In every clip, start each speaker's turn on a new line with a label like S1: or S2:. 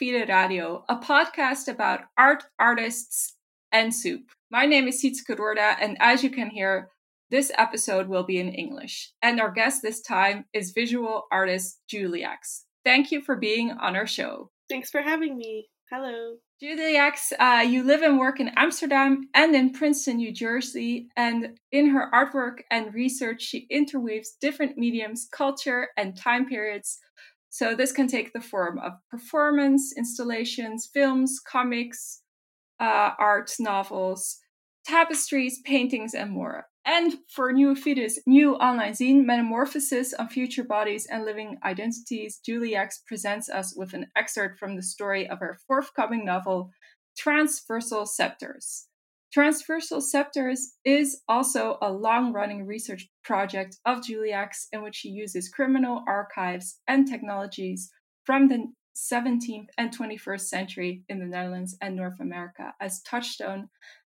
S1: Vide Radio, a podcast about art, artists, and soup. My name is Sietske Roorda, and as you can hear, this episode will be in English. And our guest this time is visual artist Juliacks. Thank you for being on our show.
S2: Thanks for having me. Hello.
S1: Juliacks, uh, you live and work in Amsterdam and in Princeton, New Jersey. And in her artwork and research, she interweaves different mediums, culture, and time periods. So this can take the form of performance, installations, films, comics, uh, art, novels, tapestries, paintings, and more. And for New Feedes, new online zine, Metamorphosis on Future Bodies and Living Identities, Juliacks presents us with an excerpt from the story of her forthcoming novel, Transversal Scepters. Transversal Scepters is also a long running research project of Juliacks in which she uses criminal archives and technologies from the 17th and 21st century in the Netherlands and North America as touchstone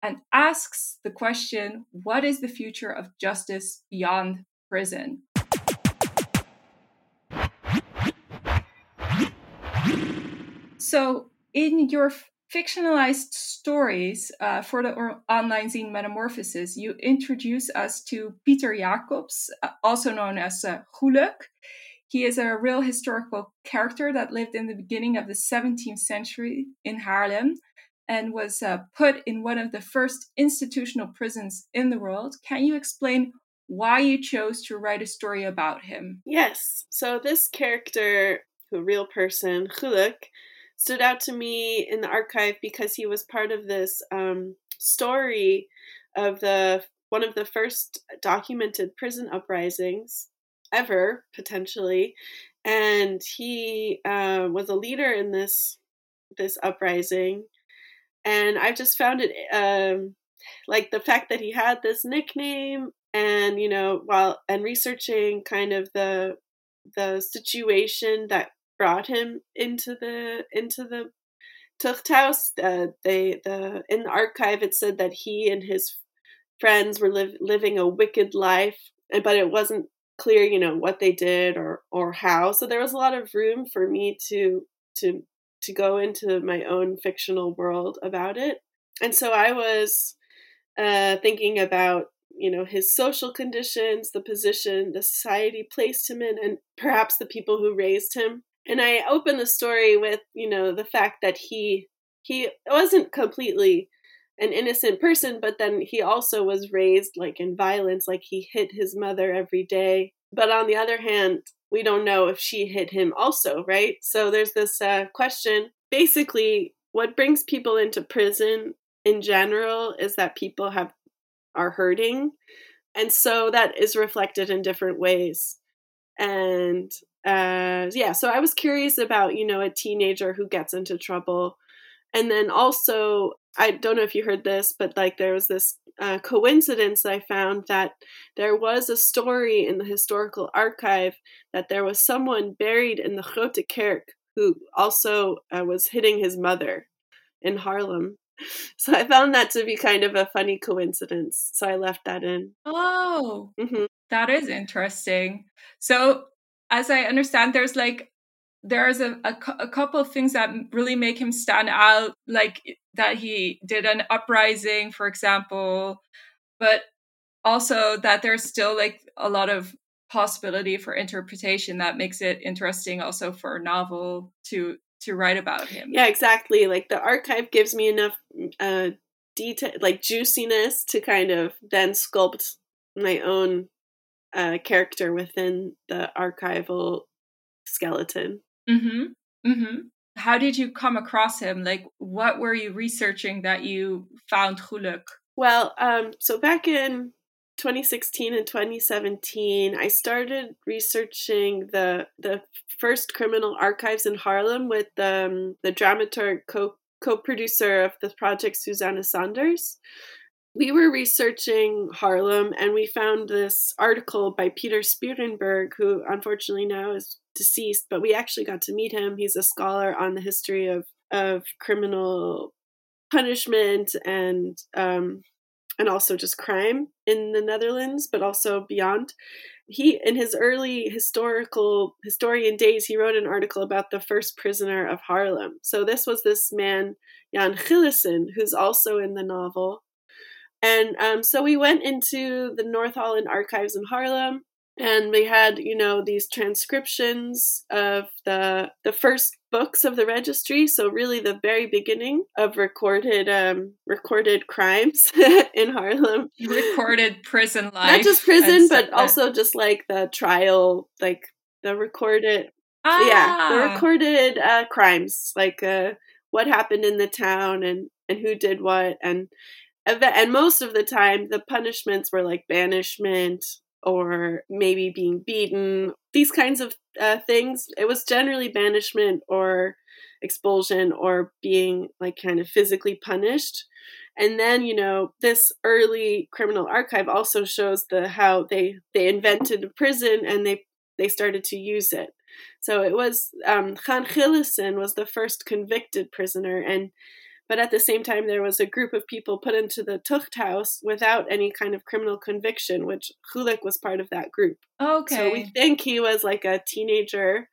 S1: and asks the question what is the future of justice beyond prison? So, in your fictionalized stories uh, for the online zine Metamorphosis, you introduce us to Peter Jacobs, uh, also known as uh, He is a real historical character that lived in the beginning of the 17th century in Haarlem and was uh, put in one of the first institutional prisons in the world. Can you explain why you chose to write a story about him?
S2: Yes. So, this character, who real person, Huluk, stood out to me in the archive because he was part of this um, story of the one of the first documented prison uprisings ever potentially. And he uh, was a leader in this this uprising. And i just found it um, like the fact that he had this nickname and you know while and researching kind of the the situation that brought him into the into the Tuchthaus. Uh, they the in the archive it said that he and his friends were living a wicked life, but it wasn't clear, you know, what they did or or how. So there was a lot of room for me to to to go into my own fictional world about it. And so I was uh, thinking about you know his social conditions the position the society placed him in and perhaps the people who raised him and I open the story with, you know, the fact that he he wasn't completely an innocent person, but then he also was raised like in violence, like he hit his mother every day. But on the other hand, we don't know if she hit him also, right? So there's this uh, question. Basically, what brings people into prison in general is that people have are hurting, and so that is reflected in different ways. And uh, yeah, so I was curious about, you know, a teenager who gets into trouble. And then also, I don't know if you heard this, but like there was this uh, coincidence I found that there was a story in the historical archive that there was someone buried in the Grote Kerk who also uh, was hitting his mother in Haarlem. So I found that to be kind of a funny coincidence. So I left that in.
S1: Oh, mm-hmm. that is interesting. So as I understand, there's like there's a, a, a, couple of things that really make him stand out, like that he did an uprising, for example, but also that there's still like a lot of possibility for interpretation that makes it interesting also for a novel to to write about him.
S2: Yeah, exactly. Like the archive gives me enough uh detail like juiciness to kind of then sculpt my own uh, character within the archival skeleton.
S1: Mm-hmm. Mm-hmm. How did you come across him? Like, what were you researching that you found Huluk?
S2: Well, um, so back in 2016 and 2017, I started researching the the first criminal archives in Haarlem with um, the dramaturg co co producer of the project, Susanna Sanders we were researching Haarlem and we found this article by Peter Spierenburg, who unfortunately now is deceased, but we actually got to meet him. He's a scholar on the history of, of criminal punishment and um, and also just crime in the Netherlands, but also beyond. He, in his early historical historian days, he wrote an article about the first prisoner of Haarlem. So this was this man Jan Gillissen, who's also in the novel. And um, so we went into the North Holland archives in Haarlem, and we had you know these transcriptions of the the first books of the registry so really the very beginning of recorded um recorded crimes in Haarlem,
S1: recorded prison life
S2: not just prison but also just like the trial like the recorded ah. yeah the ah. recorded uh crimes like uh what happened in the town and and who did what and and most of the time the punishments were like banishment or maybe being beaten, these kinds of uh, things. It was generally banishment or expulsion or being like kind of physically punished. And then, you know, this early criminal archive also shows the how they they invented a prison and they they started to use it. So it was um, Jan Gillissen was the first convicted prisoner, and but at the same time, there was a group of people put into the Tuchthaus without any kind of criminal conviction, which Gulick was part of that group.
S1: Okay.
S2: So we think he was like a teenager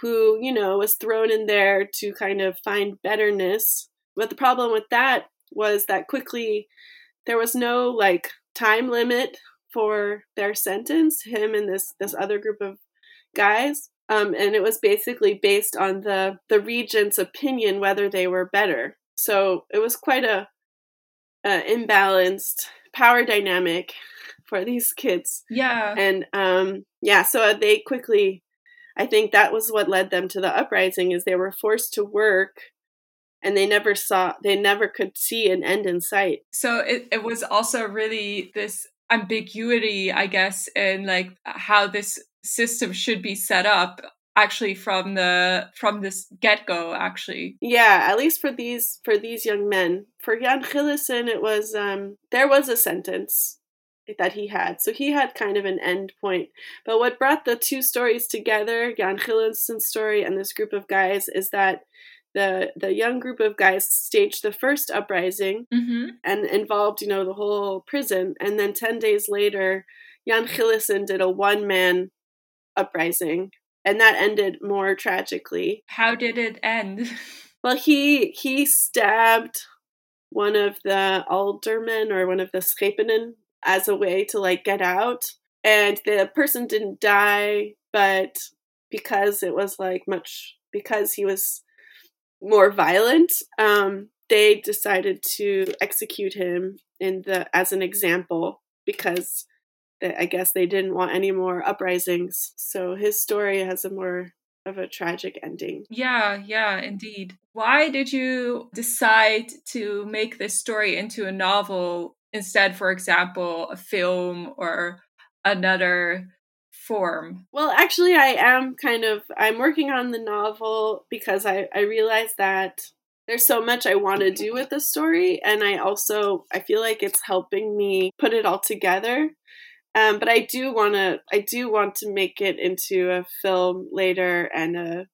S2: who, you know, was thrown in there to kind of find betterness. But the problem with that was that quickly there was no like time limit for their sentence, him and this this other group of guys. Um, and it was basically based on the the regent's opinion whether they were better. So it was quite a, a imbalanced power dynamic for these kids.
S1: Yeah.
S2: And um, yeah, so they quickly, I think that was what led them to the uprising is they were forced to work and they never saw they never could see an end in sight
S1: so it, it was also really this ambiguity i guess in like how this system should be set up actually from the from this get go actually.
S2: Yeah at least for these for these young men. For jan gillissen it was um there was a sentence that he had. So he had kind of an end point. But what brought the two stories together jan gillissen's story and this group of guys is that the the young group of guys staged the first uprising
S1: mm-hmm.
S2: and involved you know the whole prison. And then 10 days later jan gillissen did a one man uprising and that ended more tragically.
S1: How did it end?
S2: Well, he he stabbed one of the aldermen or one of the schepenen as a way to like get out, and the person didn't die, but because it was like much because he was more violent, um, they decided to execute him in the as an example because I guess they didn't want any more uprisings. So his story has a more of a tragic ending.
S1: Yeah, yeah, indeed. Why did you decide to make this story into a novel instead, for example, a film or another form?
S2: Well, actually, I am kind of I'm working on the novel because I I realized that there's so much I want to do with the story and I also I feel like it's helping me put it all together um, but I do want to I do want to make it into a film later and a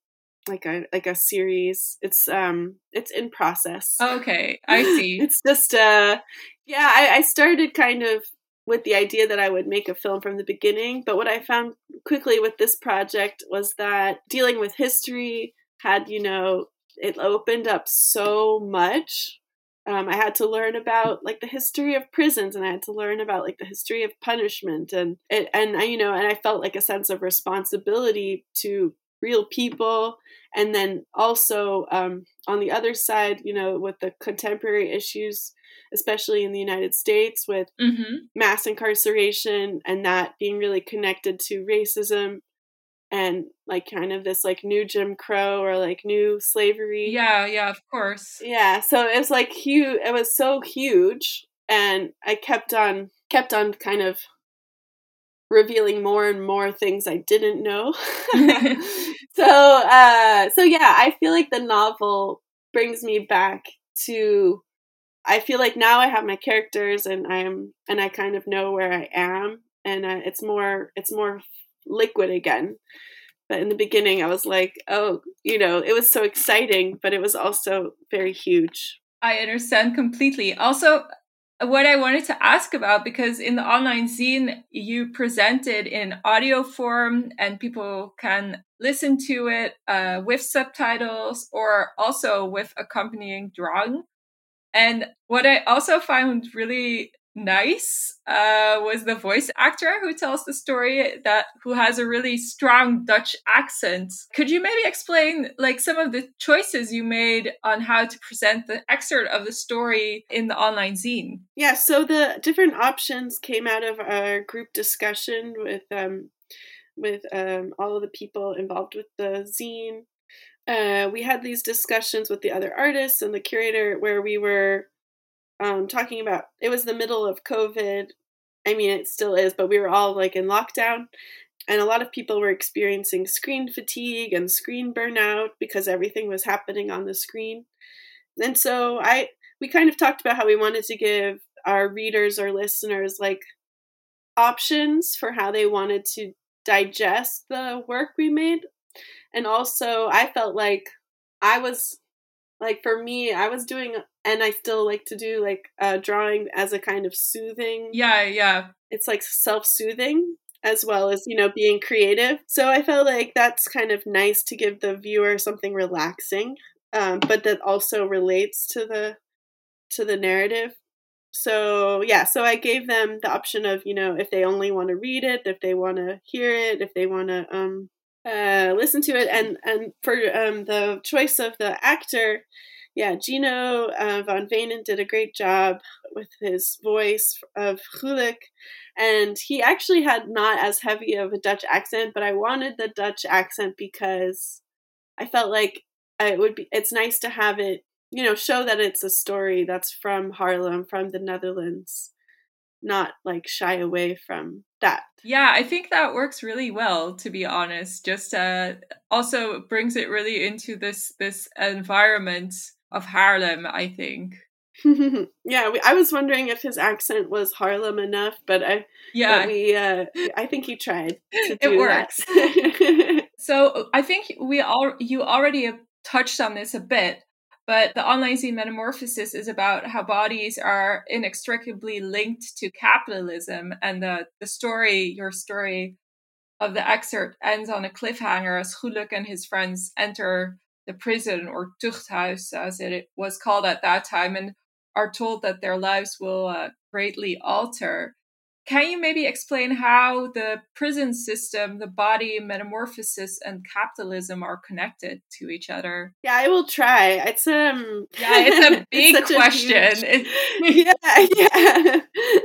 S2: like a like a series. It's um it's in process.
S1: Okay, I see.
S2: it's just uh yeah, I, I started kind of with the idea that I would make a film from the beginning, but what I found quickly with this project was that dealing with history had, you know, it opened up so much um, I had to learn about like the history of prisons, and I had to learn about like the history of punishment, and and, and I, you know, and I felt like a sense of responsibility to real people, and then also um, on the other side, you know, with the contemporary issues, especially in the United States, with
S1: mm-hmm.
S2: mass incarceration, and that being really connected to racism and like kind of this like new Jim Crow or like new slavery.
S1: Yeah, yeah, of course.
S2: Yeah, so it was like huge. It was so huge, and I kept on kept on kind of revealing more and more things I didn't know. so, uh, so yeah, I feel like the novel brings me back to. I feel like now I have my characters and I'm and I kind of know where I am, and uh, it's more it's more liquid again. But in the beginning, I was like, oh, you know, it was so exciting, but it was also very huge.
S1: I understand completely. Also, what I wanted to ask about because in the online zine you presented in audio form and people can listen to it uh, with subtitles or also with accompanying drawing. And what I also found really nice uh, was the voice actor who tells the story that who has a really strong Dutch accent. Could you maybe explain like some of the choices you made on how to present the excerpt of the story in the online zine?
S2: Yeah, so the different options came out of our group discussion with um, with um, all of the people involved with the zine. Uh, we had these discussions with the other artists and the curator where we were um, talking about it was the middle of COVID. I mean, it still is, but we were all like in lockdown, and a lot of people were experiencing screen fatigue and screen burnout because everything was happening on the screen. And so I we kind of talked about how we wanted to give our readers or listeners like options for how they wanted to digest the work we made. And also I felt like I was like for me, I was doing and I still like to do like uh, drawing as a kind of soothing.
S1: Yeah, yeah.
S2: It's like self soothing as well as you know being creative. So I felt like that's kind of nice to give the viewer something relaxing, um, but that also relates to the to the narrative. So yeah, so I gave them the option of you know if they only want to read it, if they want to hear it, if they want to um, uh, listen to it, and and for um, the choice of the actor yeah, Gino uh, von did a great job with his voice of Hulik, And he actually had not as heavy of a Dutch accent, but I wanted the Dutch accent because I felt like it would be, it's nice to have it, you know, show that it's a story that's from Haarlem, from the Netherlands, not like shy away from that.
S1: Yeah, I think that works really well to be honest. Just uh also brings it really into this this environment of Haarlem, I think.
S2: yeah, we, I was wondering if his accent was Haarlem enough, but I yeah but we uh, I think he tried. it works.
S1: so I think we all you already touched on this a bit, but the online zine metamorphosis is about how bodies are inextricably linked to capitalism, and the the story, your story of the excerpt, ends on a cliffhanger as Gulik and his friends enter the prison or Tuchthuis, as it was called at that time, and are told that their lives will uh, greatly alter. Can you maybe explain how the prison system, the body metamorphosis, and capitalism are connected to each other?
S2: Yeah, I will try. It's um
S1: yeah, it's a big it's question.
S2: A huge, yeah, yeah,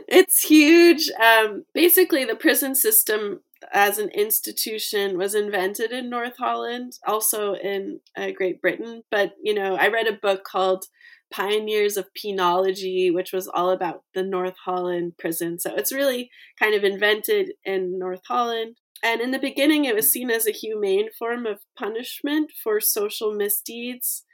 S2: it's huge. Um, basically, the prison system as an institution was invented in North Holland, also in uh, Great Britain. But, you know, I read a book called Pioneers of Penology, which was all about the North Holland prison. So it's really kind of invented in North Holland. And in the beginning, it was seen as a humane form of punishment for social misdeeds.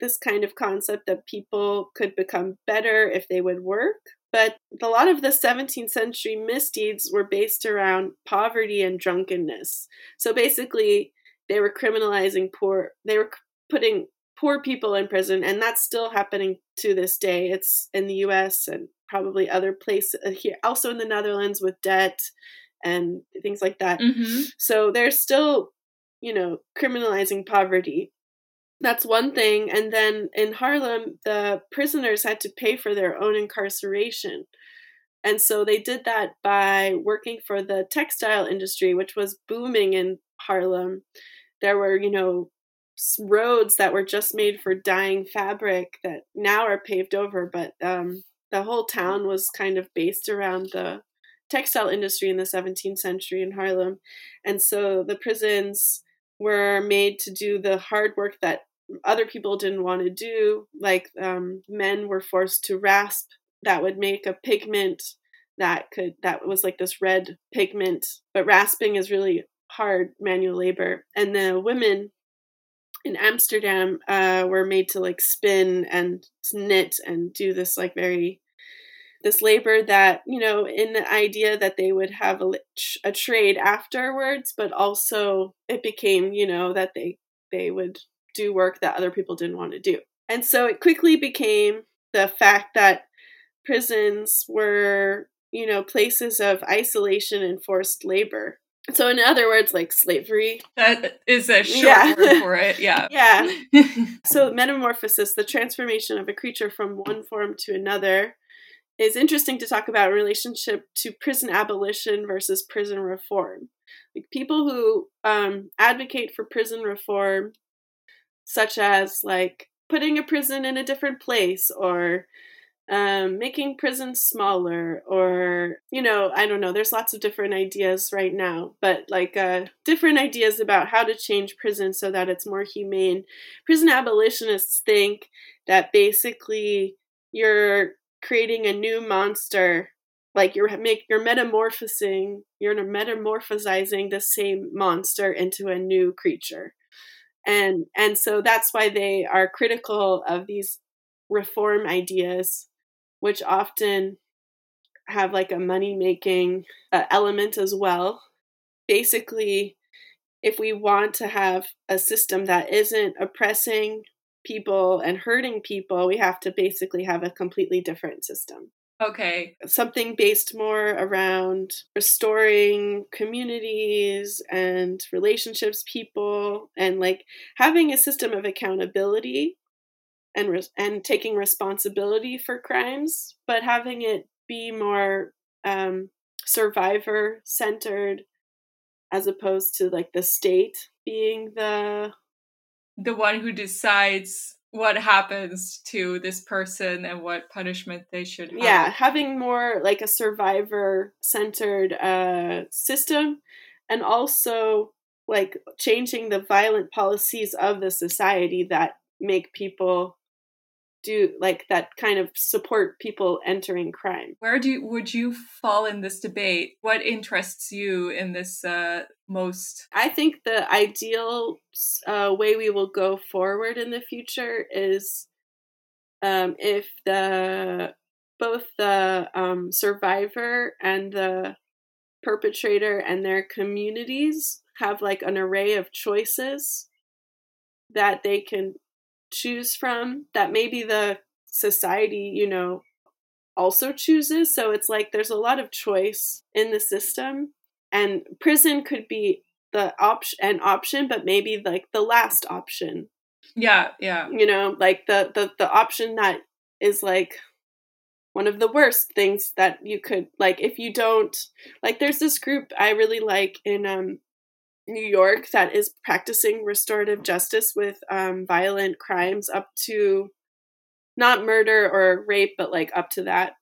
S2: This kind of concept that people could become better if they would work. But a lot of the 17th century misdeeds were based around poverty and drunkenness. So basically, they were criminalizing poor, they were putting poor people in prison, and that's still happening to this day. It's in the US and probably other places uh, here, also in the Netherlands with debt and things like that. Mm-hmm. So they're still, you know, criminalizing poverty. That's one thing. And then in Haarlem, the prisoners had to pay for their own incarceration. And so they did that by working for the textile industry, which was booming in Haarlem. There were, you know, roads that were just made for dyeing fabric that now are paved over, but um, the whole town was kind of based around the textile industry in the 17th century in Haarlem. And so the prisons were made to do the hard work that other people didn't want to do. Like um, men were forced to rasp that would make a pigment that could that was like this red pigment. But rasping is really hard manual labor, and the women in Amsterdam uh, were made to like spin and knit and do this like very this labor that you know in the idea that they would have a, a trade afterwards but also it became you know that they they would do work that other people didn't want to do. And so it quickly became the fact that prisons were, you know, places of isolation and forced labor. So, in other words, like slavery.
S1: That is a short yeah. word for it. Yeah.
S2: yeah. so, metamorphosis, the transformation of a creature from one form to another, is interesting to talk about in relationship to prison abolition versus prison reform. Like people who um, advocate for prison reform, such as like putting a prison in a different place or um, making prisons smaller or you know i don't know there's lots of different ideas right now but like uh, different ideas about how to change prison so that it's more humane prison abolitionists think that basically you're creating a new monster. Like you're make you're metamorphosing you're metamorphosizing the same monster into a new creature. And and so that's why they are critical of these reform ideas which often have like a money making uh, element as well. Basically if we want to have a system that isn't oppressing people and hurting people we have to basically have a completely different system
S1: Okay.
S2: Something based more around restoring communities and relationships, people, and like having a system of accountability and re- and taking responsibility for crimes, but having it be more um, survivor centered as opposed to like the state being the
S1: the one who decides what happens to this person and what punishment they should have.
S2: Yeah, having more like a survivor centered uh, system and also like changing the violent policies of the society that make people do like that kind of support people entering crime.
S1: Where do you, would you fall in this debate? What interests you in this uh, most?
S2: I think the ideal uh, way we will go forward in the future is um, if the both the um, survivor and the perpetrator and their communities have like an array of choices that they can choose from that maybe the society, you know, also chooses. So it's like there's a lot of choice in the system. And prison could be the option an option, but maybe like the last option.
S1: Yeah, yeah.
S2: You know, like the the the option that is like one of the worst things that you could like if you don't like there's this group I really like in um New York that is practicing restorative justice with um, violent crimes up to not murder or rape, but like up to that.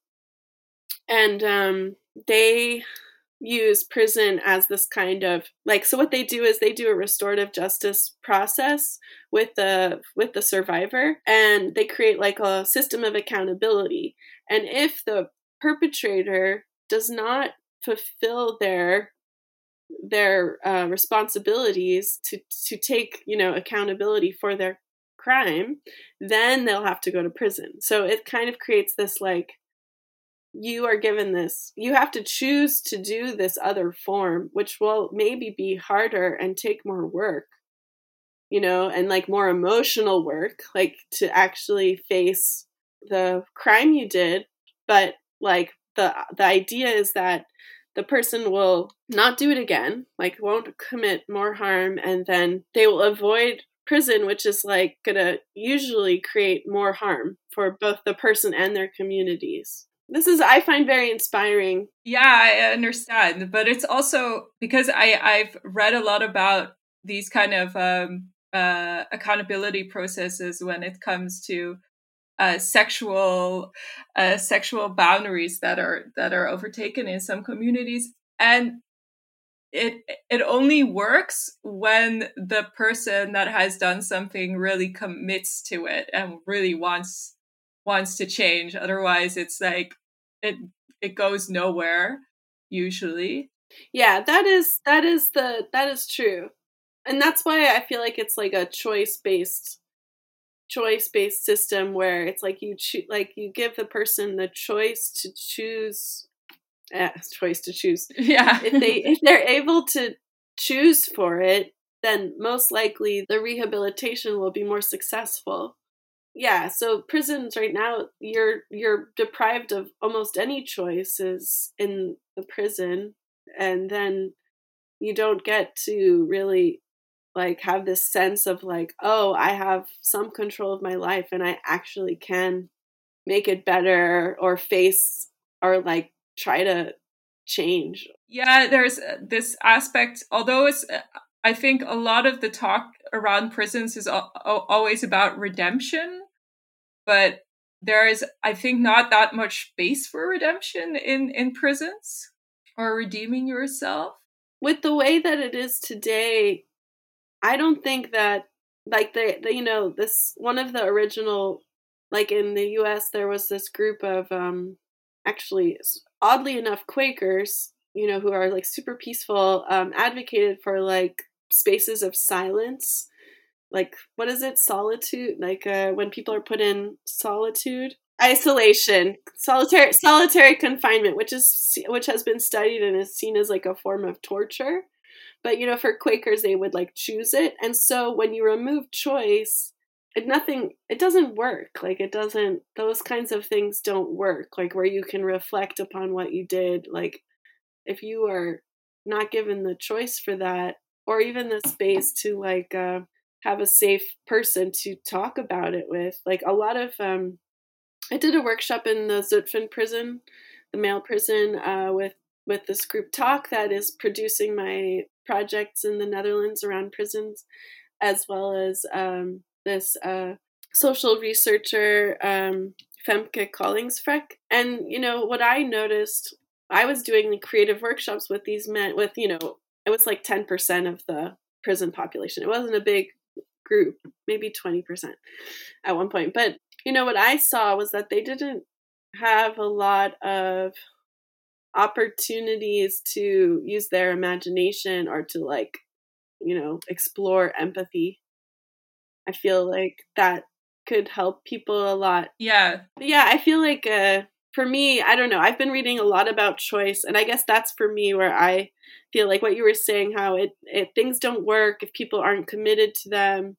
S2: And um, they use prison as this kind of like so what they do is they do a restorative justice process with the with the survivor and they create like a system of accountability and if the perpetrator does not fulfill their their uh, responsibilities to to take you know accountability for their crime then they'll have to go to prison. So it kind of creates this like you are given this you have to choose to do this other form which will maybe be harder and take more work you know and like more emotional work like to actually face the crime you did. But like the the idea is that the person will not do it again, like won't commit more harm, and then they will avoid prison, which is like gonna usually create more harm for both the person and their communities. This is I find very inspiring.
S1: Yeah, I understand, but it's also because I I've read a lot about these kind of um, uh, accountability processes when it comes to uh, sexual uh, sexual boundaries that are that are overtaken in some communities. And it it only works when the person that has done something really commits to it and really wants wants to change. Otherwise it's like it it goes nowhere usually.
S2: Yeah that is that is the that is true. And that's why i feel like it's like a choice based choice based system where it's like you choose like you give the person the choice to choose eh, choice to choose.
S1: Yeah.
S2: If they if they're able to choose for it then most likely the rehabilitation will be more successful. Yeah, so prisons right now you're you're deprived of almost any choices in the prison and then you don't get to really like have this sense of like oh i have some control of my life and i actually can make it better or face or like try to change.
S1: Yeah there's uh, this aspect although it's uh, i think a lot of the talk around prisons is always about redemption but there is i think not that much space for redemption in in prisons or redeeming yourself.
S2: With the way that it is today I don't think that like the, the you know this one of the original like in the U.S. there was this group of um actually oddly enough Quakers you know who are like super peaceful um advocated for like spaces of silence. Like what is it? Solitude? Like uh when people are put in solitude? Isolation. Solitary solitary confinement which is which has been studied and is seen as like a form of torture but you know, for Quakers, they would like choose it. And so when you remove choice, it nothing it doesn't work. Like it doesn't those kinds of things don't work. Like where you can reflect upon what you did. Like if you are not given the choice for that, or even the space to like uh, have a safe person to talk about it with. Like a lot of um I did a workshop in the Zutphen prison, the male prison, uh, with with this group talk that is producing my projects in the Netherlands around prisons, as well as um, this uh, social researcher, um, Femke Collingsfreck. And, you know, what I noticed, I was doing the creative workshops with these men, with, you know, it was like 10% of the prison population. It wasn't a big group, maybe 20% at one point. But, you know, what I saw was that they didn't have a lot of opportunities to use their imagination or to like you know explore empathy. I feel like that could help people a lot.
S1: Yeah.
S2: But yeah i feel like uh for me i don't know i've been reading a lot about choice and i guess that's for me where i feel like what you were saying how it, it things don't work if people aren't committed to them.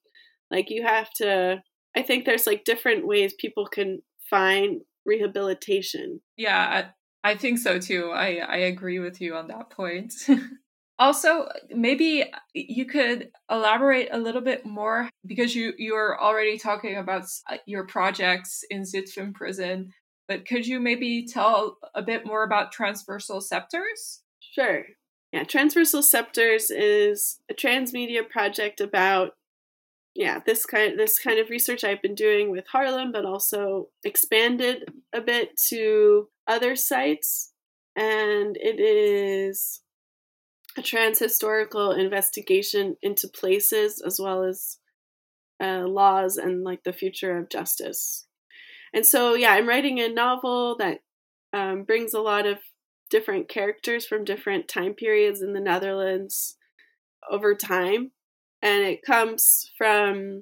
S2: Like you have to i think there's like different ways people can find rehabilitation.
S1: Yeah I think so too. I, I agree with you on that point. also, maybe you could elaborate a little bit more because you you're already talking about uh, your projects in Zutphen prison. But could you maybe tell a bit more about transversal scepters?
S2: Sure. Yeah, Transversal Scepters is a transmedia project about yeah, this kind this kind of research I've been doing with Haarlem, but also expanded a bit to other sites, and it is a transhistorical investigation into places as well as uh, laws and like the future of justice. And so, yeah, I'm writing a novel that um, brings a lot of different characters from different time periods in the Netherlands over time. And it comes from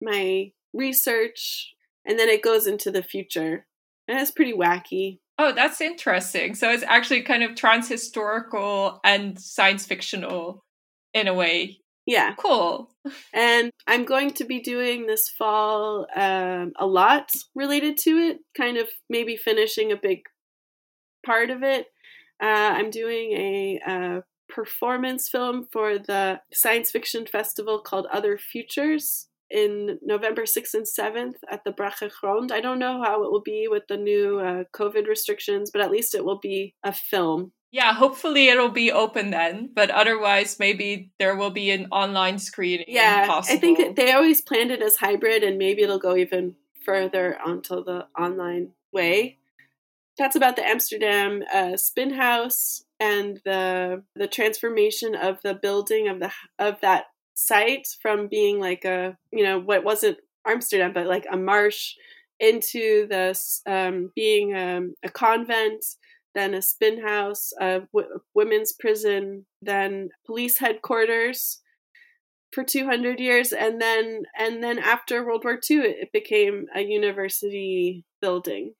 S2: my research and then it goes into the future. And it's pretty wacky.
S1: Oh, that's interesting. So it's actually kind of transhistorical and science fictional in a way.
S2: Yeah.
S1: Cool.
S2: And I'm going to be doing this fall um, a lot related to it, kind of maybe finishing a big part of it. Uh, I'm doing a, uh, performance film for the science fiction festival called Other Futures in November 6th and 7th at the Brakke Grond. I don't know how it will be with the new uh, COVID restrictions, but at least it will be a film.
S1: Yeah, hopefully it'll be open then, but otherwise maybe there will be an online screening.
S2: Yeah, possible. I think they always planned it as hybrid, and maybe it'll go even further onto the online way. That's about the Amsterdam uh, Spin House and the the transformation of the building of the of that site from being like a you know what wasn't Amsterdam but like a marsh into this um, being um, a convent then a spin house a w- women's prison then police headquarters for 200 years and then and then after world war ii it became a university building.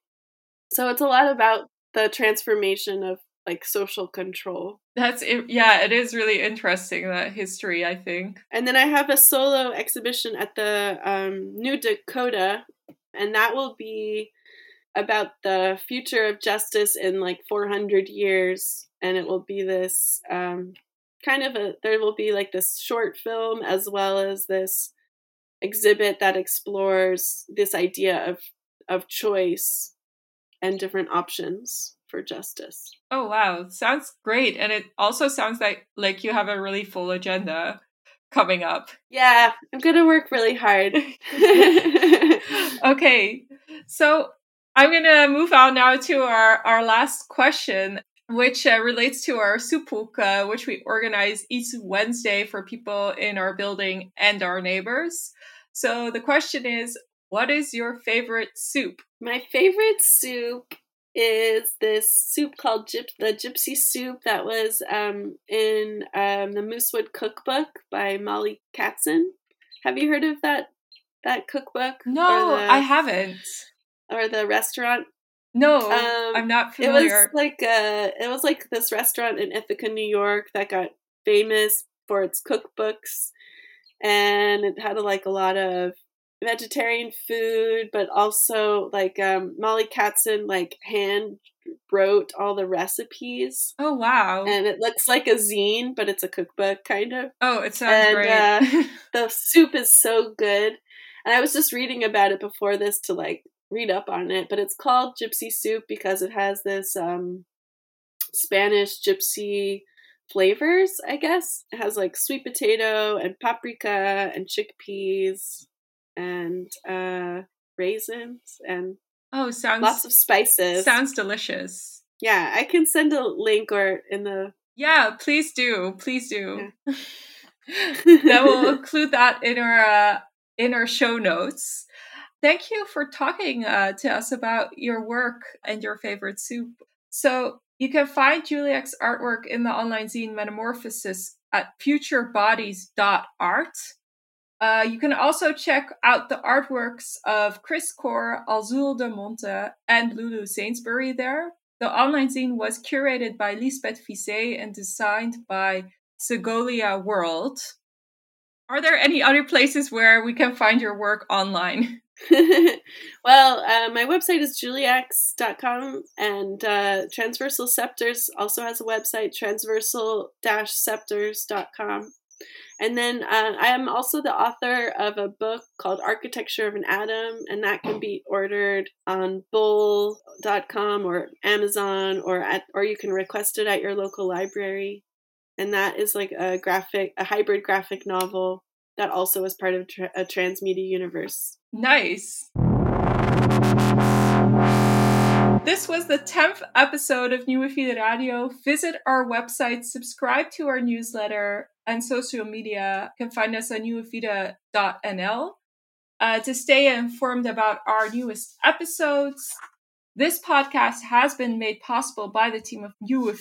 S2: So it's a lot about the transformation of like social control.
S1: That's it. Yeah, it is really interesting that history, I think.
S2: And then I have a solo exhibition at the um, Nieuw Dakota And that will be about the future of justice in like 400 years. And it will be this um, kind of a, there will be like this short film as well as this exhibit that explores this idea of, of choice and different options for justice.
S1: Oh wow, sounds great. And it also sounds like like you have a really full agenda coming up.
S2: Yeah, I'm going to work really hard.
S1: okay. So, I'm going to move on now to our our last question which uh, relates to our soephoek, uh, which we organize each Wednesday for people in our building and our neighbors. So the question is, what is your favorite soup?
S2: My favorite soup is this soup called Gyp- the Gypsy Soup that was um, in um, the Moosewood Cookbook by Mollie Katzen. Have you heard of that that cookbook?
S1: No, the, I haven't.
S2: Or the restaurant?
S1: No, um, I'm not familiar.
S2: It was like uh, it was like this restaurant in Ithaca, New York, that got famous for its cookbooks, and it had like a lot of vegetarian food, but also like um, Mollie Katzen like hand wrote all the recipes.
S1: Oh wow!
S2: And it looks like a zine, but it's a cookbook kind of.
S1: Oh, it sounds and, great. uh,
S2: the soup is so good, and I was just reading about it before this to like read up on it. But it's called Gypsy Soup because it has this um, Spanish gypsy flavors. I guess it has like sweet potato and paprika and chickpeas and uh, raisins and
S1: oh, sounds
S2: lots of spices.
S1: Sounds delicious.
S2: Yeah, I can send a link or in the
S1: yeah, please do, please do. Yeah. then we'll include that in our uh, in our show notes. Thank you for talking uh, to us about your work and your favorite soup. So you can find Juliacks's artwork in the online zine Metamorphosis at futurebodies.art. Uh, you can also check out the artworks of Chris Core, Alzul de Monte, and Lulu Sainsbury there. The online zine was curated by Lisbeth Fisset and designed by Segolia World. Are there any other places where we can find your work online?
S2: well, uh, my website is juliacks.com and uh, Transversal Scepters also has a website, transversal-scepters.com. And then uh, I am also the author of a book called Architecture of an Atom, and that can be ordered on bol.com or Amazon, or at or you can request it at your local library. And that is like a graphic, a hybrid graphic novel that also is part of tra- a transmedia universe.
S1: Nice. This was the 10th episode of Nieuwe Radio. Visit our website, subscribe to our newsletter, and social media. You can find us on nieuwevide.nl uh, to stay informed about our newest episodes. This podcast has been made possible by the team of Nieuwe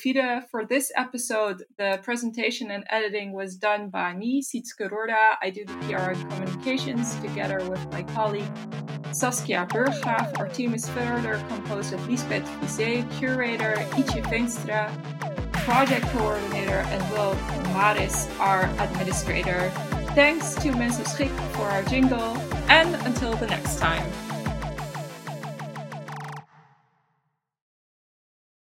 S1: For this episode, the presentation and editing was done by me, Sietske Roorda. I do the PR and communications together with my colleague Saskia Burggraaf. Our team is further composed of Lisbeth Fisset, curator Ietje Veenstra, project coordinator, and Will Maris, our administrator. Thanks to Mensa Schik for our jingle, and until the next time.